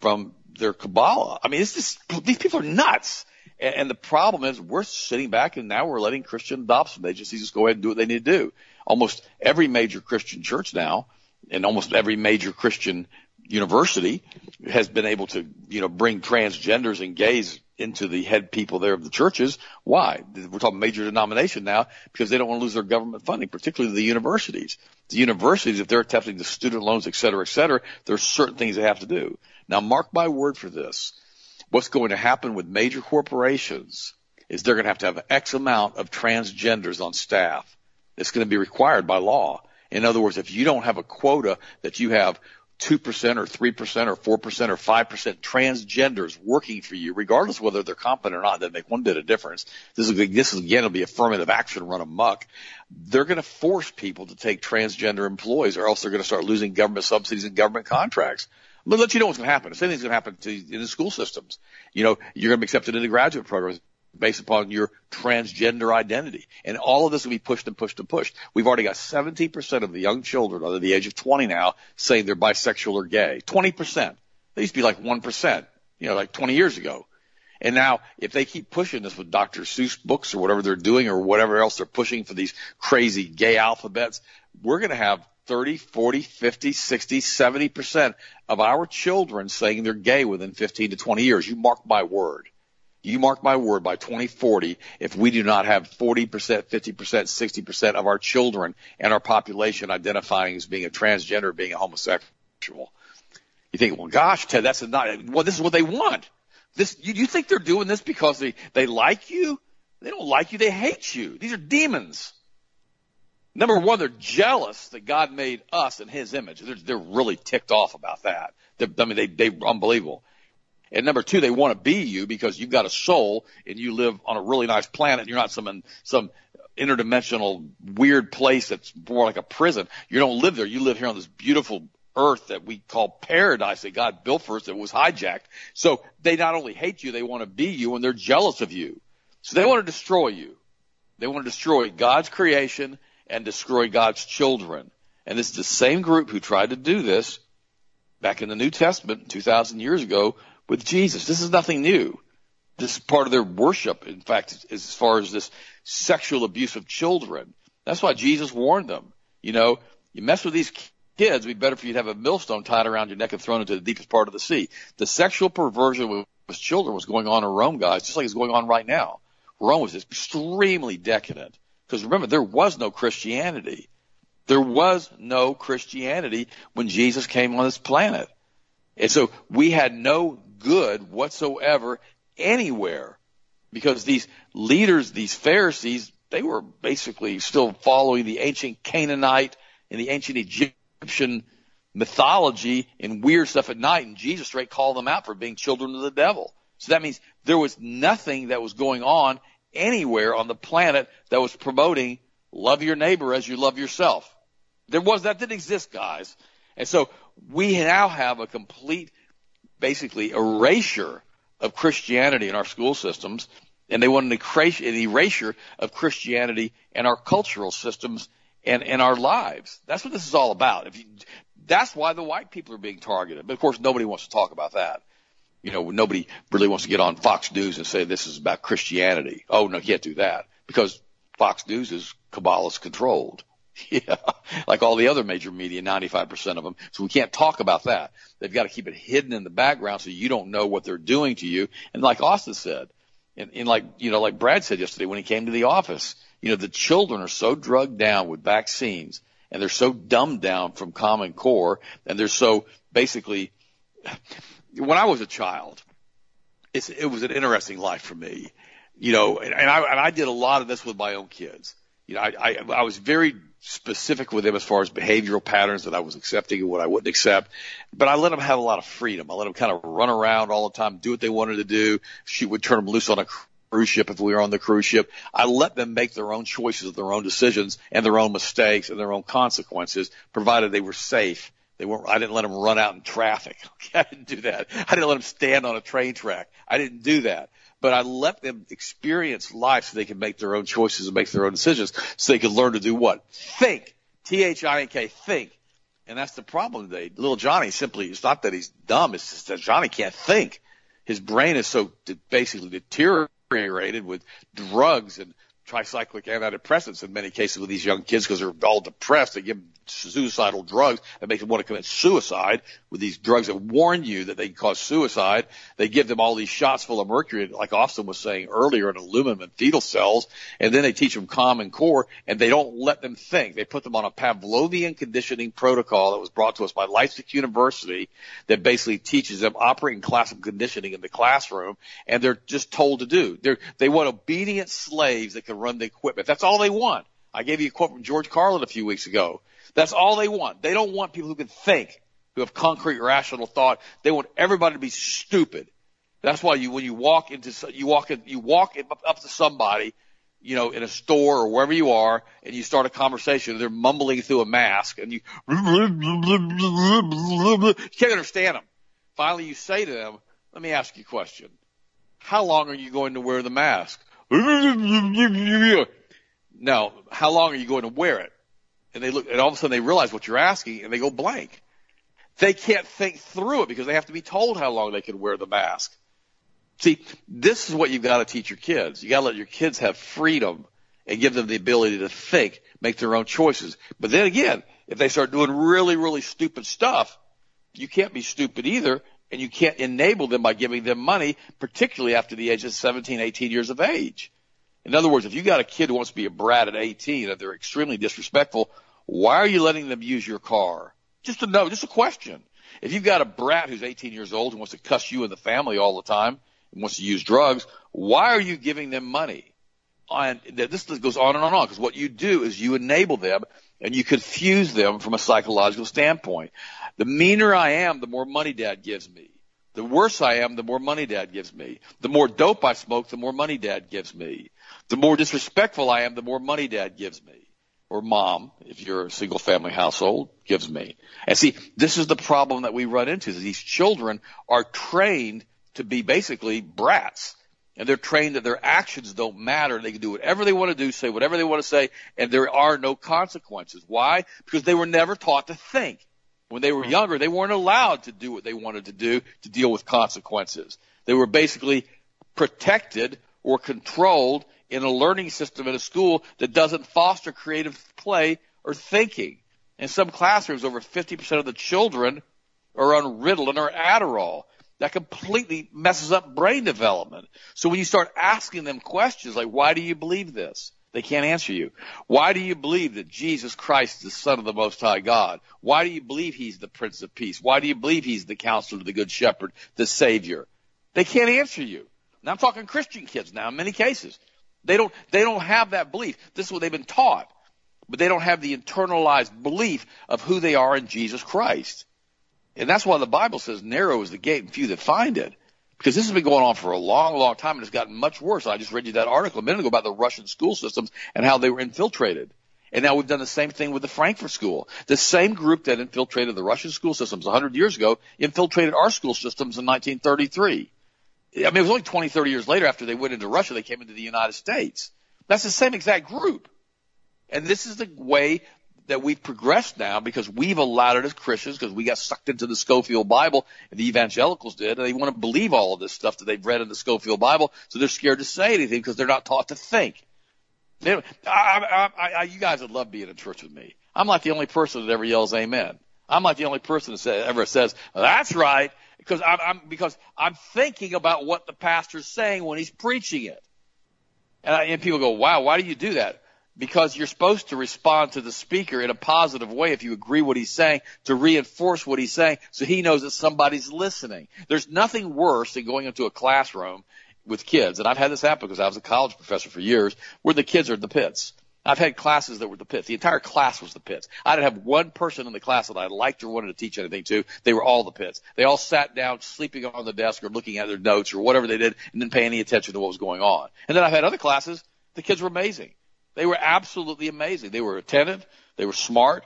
Speaker 2: from their Kabbalah. I mean, it's just, these people are nuts. And, and the problem is we're sitting back and now we're letting Christian adoption agencies just go ahead and do what they need to do. Almost every major Christian church now and almost every major Christian university has been able to, you know, bring transgenders and gays into the head people there of the churches. Why? We're talking major denomination now because they don't want to lose their government funding, particularly the universities. The universities, if they're attempting the student loans, et cetera, et cetera, there's certain things they have to do. Now mark my word for this. What's going to happen with major corporations is they're going to have to have X amount of transgenders on staff. It's going to be required by law. In other words, if you don't have a quota that you have 2% or 3% or 4% or 5% transgenders working for you, regardless whether they're competent or not, that make one bit of difference. This is, this is again, will be affirmative action run amok. They're going to force people to take transgender employees or else they're going to start losing government subsidies and government contracts. But let you know what's going to happen. The same thing's going to happen to in the school systems. You know, you're going to be accepted into graduate programs based upon your transgender identity. And all of this will be pushed and pushed and pushed. We've already got 70% of the young children under the age of 20 now saying they're bisexual or gay. 20%. They used to be like 1%, you know, like 20 years ago. And now, if they keep pushing this with Dr. Seuss books or whatever they're doing or whatever else they're pushing for these crazy gay alphabets, we're going to have 30, 40, 50, 60, 70% of our children saying they're gay within 15 to 20 years. You mark my word. You mark my word by 2040, if we do not have 40%, 50%, 60% of our children and our population identifying as being a transgender, being a homosexual. You think, well, gosh, Ted, that's not, well, this is what they want. This, you, you think they're doing this because they, they like you? They don't like you. They hate you. These are demons. Number one, they're jealous that God made us in His image. They're, they're really ticked off about that. They're, I mean, they, they're unbelievable. And number two, they want to be you because you've got a soul and you live on a really nice planet. And you're not some some interdimensional weird place that's more like a prison. You don't live there. You live here on this beautiful earth that we call paradise that God built for us that was hijacked. So they not only hate you, they want to be you and they're jealous of you. So they want to destroy you. They want to destroy God's creation and destroy God's children. And is the same group who tried to do this back in the New Testament 2,000 years ago with Jesus. This is nothing new. This is part of their worship, in fact, as far as this sexual abuse of children. That's why Jesus warned them. You know, you mess with these kids, it'd be better for you to have a millstone tied around your neck and thrown into the deepest part of the sea. The sexual perversion with children was going on in Rome, guys, just like it's going on right now. Rome was extremely decadent. Because remember, there was no Christianity. There was no Christianity when Jesus came on this planet. And so we had no good whatsoever anywhere because these leaders, these Pharisees, they were basically still following the ancient Canaanite and the ancient Egyptian mythology and weird stuff at night. And Jesus straight called them out for being children of the devil. So that means there was nothing that was going on anywhere on the planet that was promoting love your neighbor as you love yourself. There was, that didn't exist, guys. And so we now have a complete basically erasure of Christianity in our school systems, and they want an erasure of Christianity in our cultural systems and in our lives. That's what this is all about. If you, that's why the white people are being targeted. But of course, nobody wants to talk about that. You know, nobody really wants to get on Fox News and say this is about Christianity. Oh no, you can't do that because Fox News is Kabbalist controlled. Yeah, like all the other major media, 95% of them. So we can't talk about that. They've got to keep it hidden in the background so you don't know what they're doing to you. And like Austin said, and, and like, you know, like Brad said yesterday when he came to the office, you know, the children are so drugged down with vaccines and they're so dumbed down from Common Core and they're so basically, when I was a child, it was an interesting life for me, you know, and, and I, and I did a lot of this with my own kids. You know, I, I, I was very specific with them as far as behavioral patterns that I was accepting and what I wouldn't accept. But I let them have a lot of freedom. I let them kind of run around all the time, do what they wanted to do. She would turn them loose on a cruise ship if we were on the cruise ship. I let them make their own choices, their own decisions, and their own mistakes and their own consequences, provided they were safe. They weren't. I didn't let them run out in traffic. Okay, I didn't do that. I didn't let them stand on a train track. I didn't do that but I let them experience life so they can make their own choices and make their own decisions so they can learn to do what? Think. T-H-I-N-K, think. And that's the problem today. Little Johnny simply, it's not that he's dumb, it's just that Johnny can't think. His brain is so basically deteriorated with drugs and tricyclic antidepressants in many cases with these young kids because they're all depressed. They give them suicidal drugs that make them want to commit suicide with these drugs that warn you that they can cause suicide. They give them all these shots full of mercury, like Austin was saying earlier, in aluminum and fetal cells, and then they teach them common core, and they don't let them think. They put them on a Pavlovian conditioning protocol that was brought to us by Leipzig University that basically teaches them operating classical conditioning in the classroom, and they're just told to do. They're, they want obedient slaves that can run the equipment. That's all they want. I gave you a quote from George Carlin a few weeks ago. That's all they want. They don't want people who can think, who have concrete rational thought. They want everybody to be stupid. That's why you, when you walk into, you walk in, you walk up to somebody, you know, in a store or wherever you are, and you start a conversation, they're mumbling through a mask, and you, you can't understand them. finally you say to them, let me ask you a question. How long are you going to wear the mask? Now, how long are you going to wear it? And they look, and all of a sudden they realize what you're asking and they go blank. They can't think through it because they have to be told how long they can wear the mask. See, this is what you've got to teach your kids. You got to let your kids have freedom and give them the ability to think, make their own choices. But then again, if they start doing really, really stupid stuff, you can't be stupid either, and you can't enable them by giving them money, particularly after the age of 17, 18 years of age. In other words, if you got a kid who wants to be a brat at 18 and they're extremely disrespectful, why are you letting them use your car? Just a no, just a question. If you've got a brat who's 18 years old who wants to cuss you and the family all the time and wants to use drugs, why are you giving them money? And this goes on and on and on because what you do is you enable them and you confuse them from a psychological standpoint. The meaner I am, the more money dad gives me. The worse I am, the more money dad gives me. The more dope I smoke, the more money dad gives me. The more disrespectful I am, the more money dad gives me. Or mom, if you're a single family household, gives me. And see, this is the problem that we run into. Is these children are trained to be basically brats. And they're trained that their actions don't matter. They can do whatever they want to do, say whatever they want to say, and there are no consequences. Why? Because they were never taught to think. When they were hmm. younger, they weren't allowed to do what they wanted to do to deal with consequences. They were basically protected or controlled in a learning system in a school that doesn't foster creative play or thinking. In some classrooms, over 50% of the children are on Ritalin or Adderall. That completely messes up brain development. So when you start asking them questions like, why do you believe this? They can't answer you. Why do you believe that Jesus Christ is the Son of the Most High God? Why do you believe He's the Prince of Peace? Why do you believe He's the Counselor, the Good Shepherd, the Savior? They can't answer you. Now I'm talking Christian kids now in many cases. They don't, they don't have that belief. This is what they've been taught. But they don't have the internalized belief of who they are in Jesus Christ. And that's why the Bible says narrow is the gate and few that find it. Because this has been going on for a long, long time and it's gotten much worse. I just read you that article a minute ago about the Russian school systems and how they were infiltrated. And now we've done the same thing with the Frankfurt School. The same group that infiltrated the Russian school systems 100 years ago infiltrated our school systems in 1933. I mean, it was only 20, 30 years later after they went into Russia, they came into the United States. That's the same exact group. And this is the way that we've progressed now because we've allowed it as Christians because we got sucked into the Scofield Bible and the evangelicals did and they want to believe all of this stuff that they've read in the Scofield Bible so they're scared to say anything because they're not taught to think. They, I, I, I, you guys would love being in church with me. I'm like the only person that ever yells amen. I'm like the only person that ever says, that's right because I'm, I'm because I'm thinking about what the pastor's saying when he's preaching it. And, I, and people go, "Wow, why do you do that?" Because you're supposed to respond to the speaker in a positive way if you agree what he's saying to reinforce what he's saying so he knows that somebody's listening. There's nothing worse than going into a classroom with kids, and I've had this happen because I was a college professor for years, where the kids are in the pits. I've had classes that were the pits. The entire class was the pits. I didn't have one person in the class that I liked or wanted to teach anything to. They were all the pits. They all sat down, sleeping on the desk or looking at their notes or whatever they did and didn't pay any attention to what was going on. And then I've had other classes. The kids were amazing. They were absolutely amazing. They were attentive. They were smart.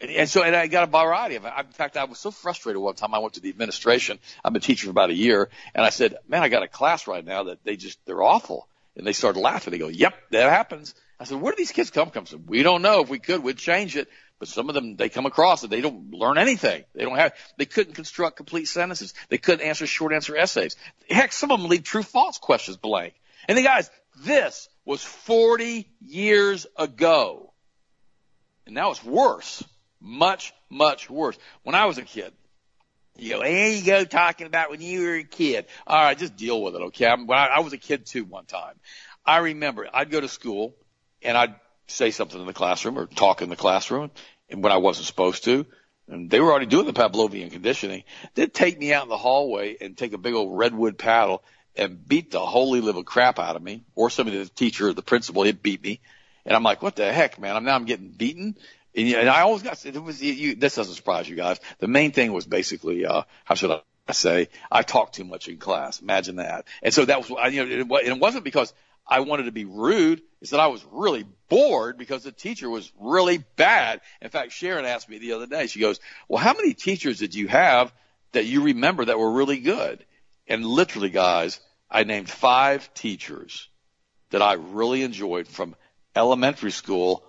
Speaker 2: And, and so, and I got a variety of it. In fact, I was so frustrated one time I went to the administration. I've been teaching for about a year and I said, man, I got a class right now that they just, they're awful. And they started laughing. They go, yep, that happens. I said, where do these kids come from? Said, we don't know. If we could, we'd change it. But some of them, they come across it. They don't learn anything. They don't have, they couldn't construct complete sentences. They couldn't answer short answer essays. Heck, some of them leave true false questions blank. And the guys, this was 40 years ago. And now it's worse. Much, much worse. When I was a kid, you know, there you go talking about when you were a kid. All right, just deal with it, okay? I'm, when I, I was a kid too one time. I remember I'd go to school and I'd say something in the classroom or talk in the classroom and when I wasn't supposed to. And they were already doing the Pavlovian conditioning. They'd take me out in the hallway and take a big old redwood paddle and beat the holy little crap out of me. Or somebody, the teacher, or the principal, he'd beat me. And I'm like, what the heck, man? I'm now I'm getting beaten. And, and I always got, it was, you, this doesn't surprise you guys. The main thing was basically, uh, how should I say, I talked too much in class. Imagine that. And so that was, you know, it, it wasn't because I wanted to be rude. It's that I was really bored because the teacher was really bad. In fact, Sharon asked me the other day, she goes, well, how many teachers did you have that you remember that were really good. And literally, guys, I named five teachers that I really enjoyed from elementary school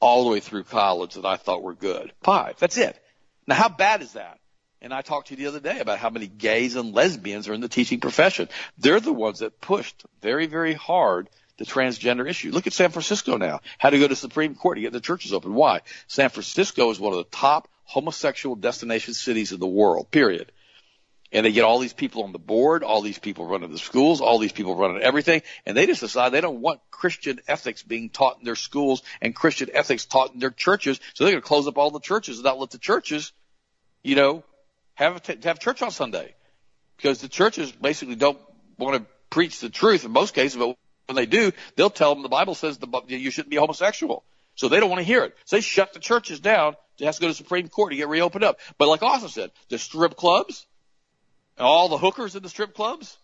Speaker 2: all the way through college that I thought were good. Five. That's it. Now, how bad is that? And I talked to you the other day about how many gays and lesbians are in the teaching profession. They're the ones that pushed very, very hard the transgender issue. Look at San Francisco now. How to go to Supreme Court to get the churches open. Why? San Francisco is one of the top homosexual destination cities in the world, period. And they get all these people on the board, all these people running the schools, all these people running everything, and they just decide they don't want Christian ethics being taught in their schools and Christian ethics taught in their churches, so they're going to close up all the churches and not let the churches, you know, have have church on Sunday, because the churches basically don't want to preach the truth in most cases, but when they do, they'll tell them the Bible says the, you shouldn't be homosexual. So they don't want to hear it. So they shut the churches down. It has to go to the Supreme Court to get reopened up. But like Austin said, the strip clubs, all the hookers in the strip clubs,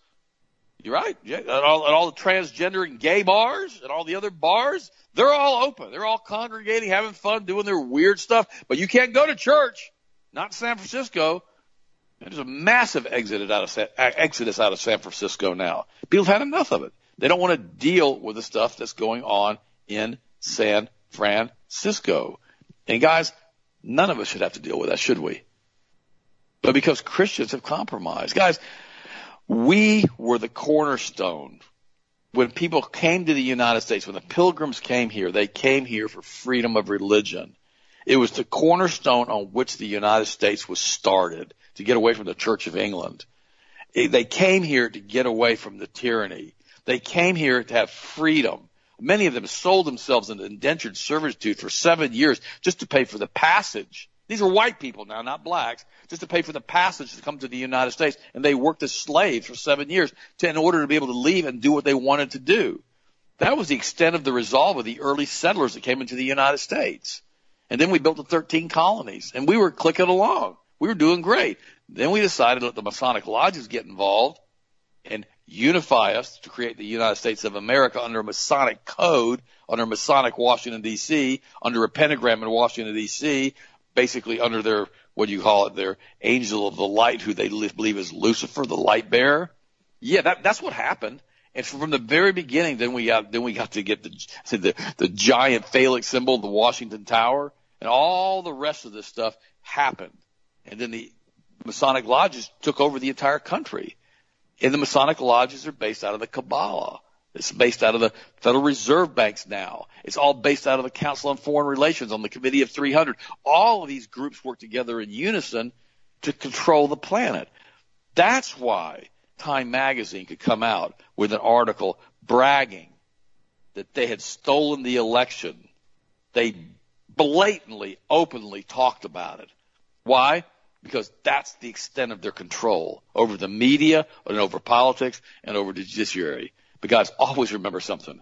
Speaker 2: you're right. Yeah, and all, and all the transgender and gay bars and all the other bars, they're all open. They're all congregating, having fun, doing their weird stuff. But you can't go to church. Not San Francisco. There's a massive exodus out of exodus out of San Francisco now. People have had enough of it. They don't want to deal with the stuff that's going on in San Francisco. And guys, none of us should have to deal with that, should we? But because Christians have compromised. Guys, we were the cornerstone. When people came to the United States, when the pilgrims came here, they came here for freedom of religion. It was the cornerstone on which the United States was started to get away from the Church of England. They came here to get away from the tyranny. They came here to have freedom. Many of them sold themselves into indentured servitude for seven years just to pay for the passage. These are white people now, not blacks, just to pay for the passage to come to the United States. And they worked as slaves for seven years to, in order to be able to leave and do what they wanted to do. That was the extent of the resolve of the early settlers that came into the United States. And then we built the 13 colonies and we were clicking along. We were doing great. Then we decided to let the Masonic lodges get involved and unify us to create the United States of America under a Masonic code, under Masonic Washington D.C., under a pentagram in Washington D.C., basically under their, what do you call it, their angel of the light, who they li- believe is Lucifer, the light bearer. Yeah, that, that's what happened. And from the very beginning, then we got, then we got to get the, the, the giant phallic symbol, the Washington Tower, and all the rest of this stuff happened. And then the Masonic lodges took over the entire country. And the Masonic lodges are based out of the Kabbalah. It's based out of the Federal Reserve Banks now. It's all based out of the Council on Foreign Relations on the Committee of 300. All of these groups work together in unison to control the planet. That's why Time Magazine could come out with an article bragging that they had stolen the election. They blatantly, openly talked about it. Why? because that's the extent of their control over the media and over politics and over the judiciary. But guys, always remember something.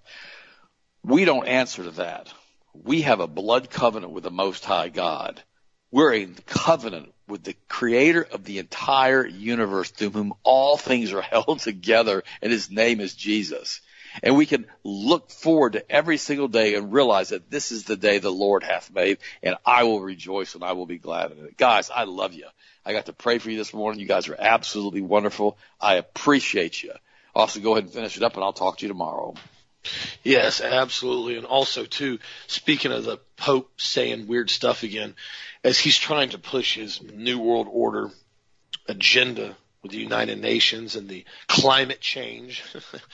Speaker 2: We don't answer to that. We have a blood covenant with the Most High God. We're in covenant with the creator of the entire universe through whom all things are held together and his name is Jesus. And we can look forward to every single day and realize that this is the day the Lord hath made and I will rejoice and I will be glad in it. Guys, I love you. I got to pray for you this morning. You guys are absolutely wonderful. I appreciate you. Also, go ahead and finish it up and I'll talk to you tomorrow.
Speaker 1: Yes, absolutely. And also, too, speaking of the Pope saying weird stuff again, as he's trying to push his New World Order agenda with the United Nations and the climate change,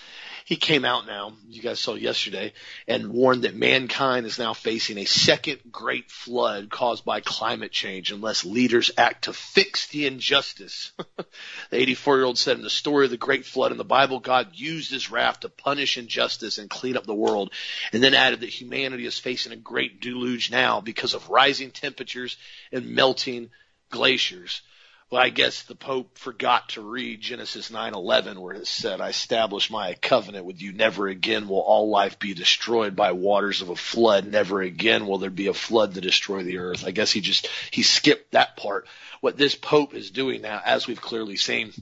Speaker 1: he came out now, you guys saw yesterday, and warned that mankind is now facing a second great flood caused by climate change unless leaders act to fix the injustice. the 84 year old said in the story of the great flood in the Bible, God used his wrath to punish injustice and clean up the world, and then added that humanity is facing a great deluge now because of rising temperatures and melting glaciers. Well, I guess the Pope forgot to read Genesis 9:11 where it said, "I establish my covenant with you. Never again will all life be destroyed by waters of a flood. Never again will there be a flood to destroy the earth." I guess he just he skipped that part. What this Pope is doing now, as we've clearly seen,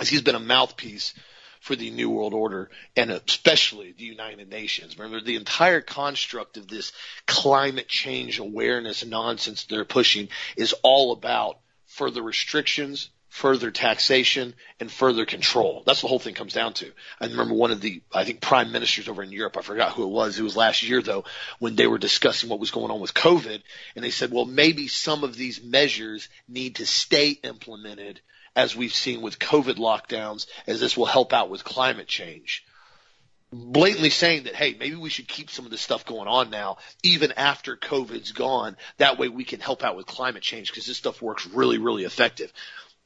Speaker 1: is he's been a mouthpiece for the New World Order and especially the United Nations. Remember, the entire construct of this climate change awareness nonsense they're pushing is all about further restrictions further taxation, and further control. That's the whole thing comes down to. I remember one of the, I think, prime ministers over in Europe, I forgot who it was, it was last year though, when they were discussing what was going on with COVID, and they said, well, maybe some of these measures need to stay implemented as we've seen with COVID lockdowns, as this will help out with climate change blatantly saying that, hey, maybe we should keep some of this stuff going on now, even after COVID's gone. That way we can help out with climate change because this stuff works really, really effective.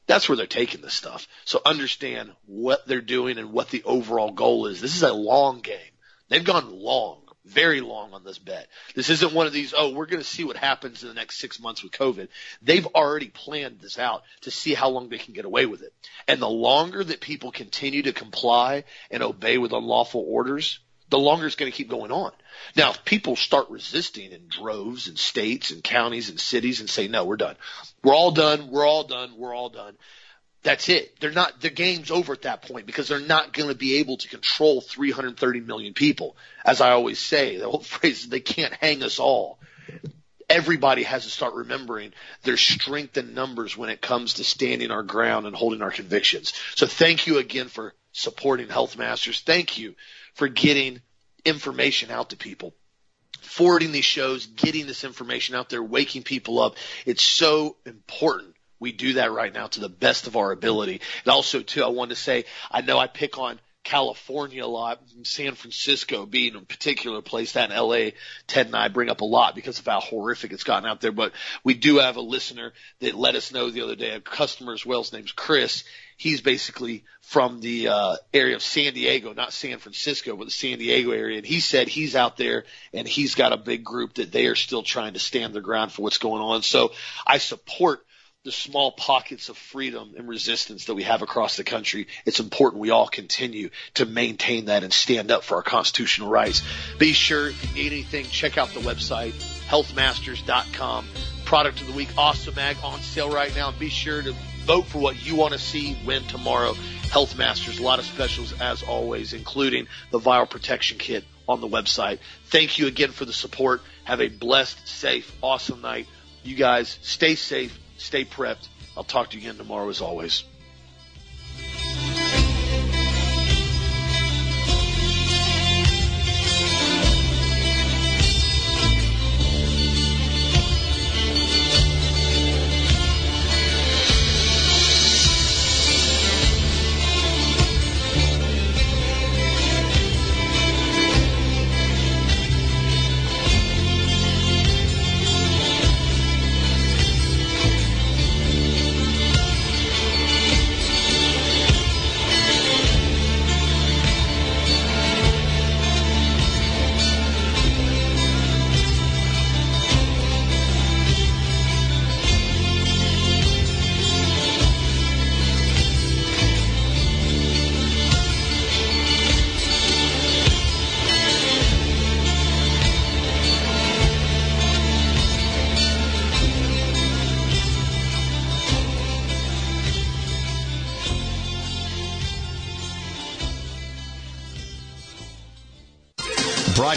Speaker 1: That's where they're taking this stuff. So understand what they're doing and what the overall goal is. This is a long game. They've gone long very long on this bet. This isn't one of these, oh, we're going to see what happens in the next six months with COVID. They've already planned this out to see how long they can get away with it. And the longer that people continue to comply and obey with unlawful orders, the longer it's going to keep going on. Now, if people start resisting in droves and states and counties and cities and say, no, we're done. We're all done. We're all done. We're all done that's it. They're not, the game's over at that point because they're not going to be able to control 330 million people. As I always say, the old phrase is they can't hang us all. Everybody has to start remembering their strength in numbers when it comes to standing our ground and holding our convictions. So thank you again for supporting Health Masters. Thank you for getting information out to people forwarding these shows, getting this information out there, waking people up. It's so important we do that right now to the best of our ability. And also, too, I want to say, I know I pick on California a lot, San Francisco being a particular place that in LA, Ted and I bring up a lot because of how horrific it's gotten out there. But we do have a listener that let us know the other day, a customer as well, his name's Chris. He's basically from the uh, area of San Diego, not San Francisco, but the San Diego area. And he said he's out there and he's got a big group that they are still trying to stand their ground for what's going on. So I support the small pockets of freedom and resistance that we have across the country, it's important we all continue to maintain that and stand up for our constitutional rights. Be sure if you need anything, check out the website, healthmasters.com. Product of the week, Awesome Mag on sale right now. Be sure to vote for what you want to see win tomorrow. Health Masters, a lot of specials as always, including the viral protection kit on the website. Thank you again for the support. Have a blessed, safe, awesome night. You guys stay safe Stay prepped. I'll talk to you again tomorrow as always.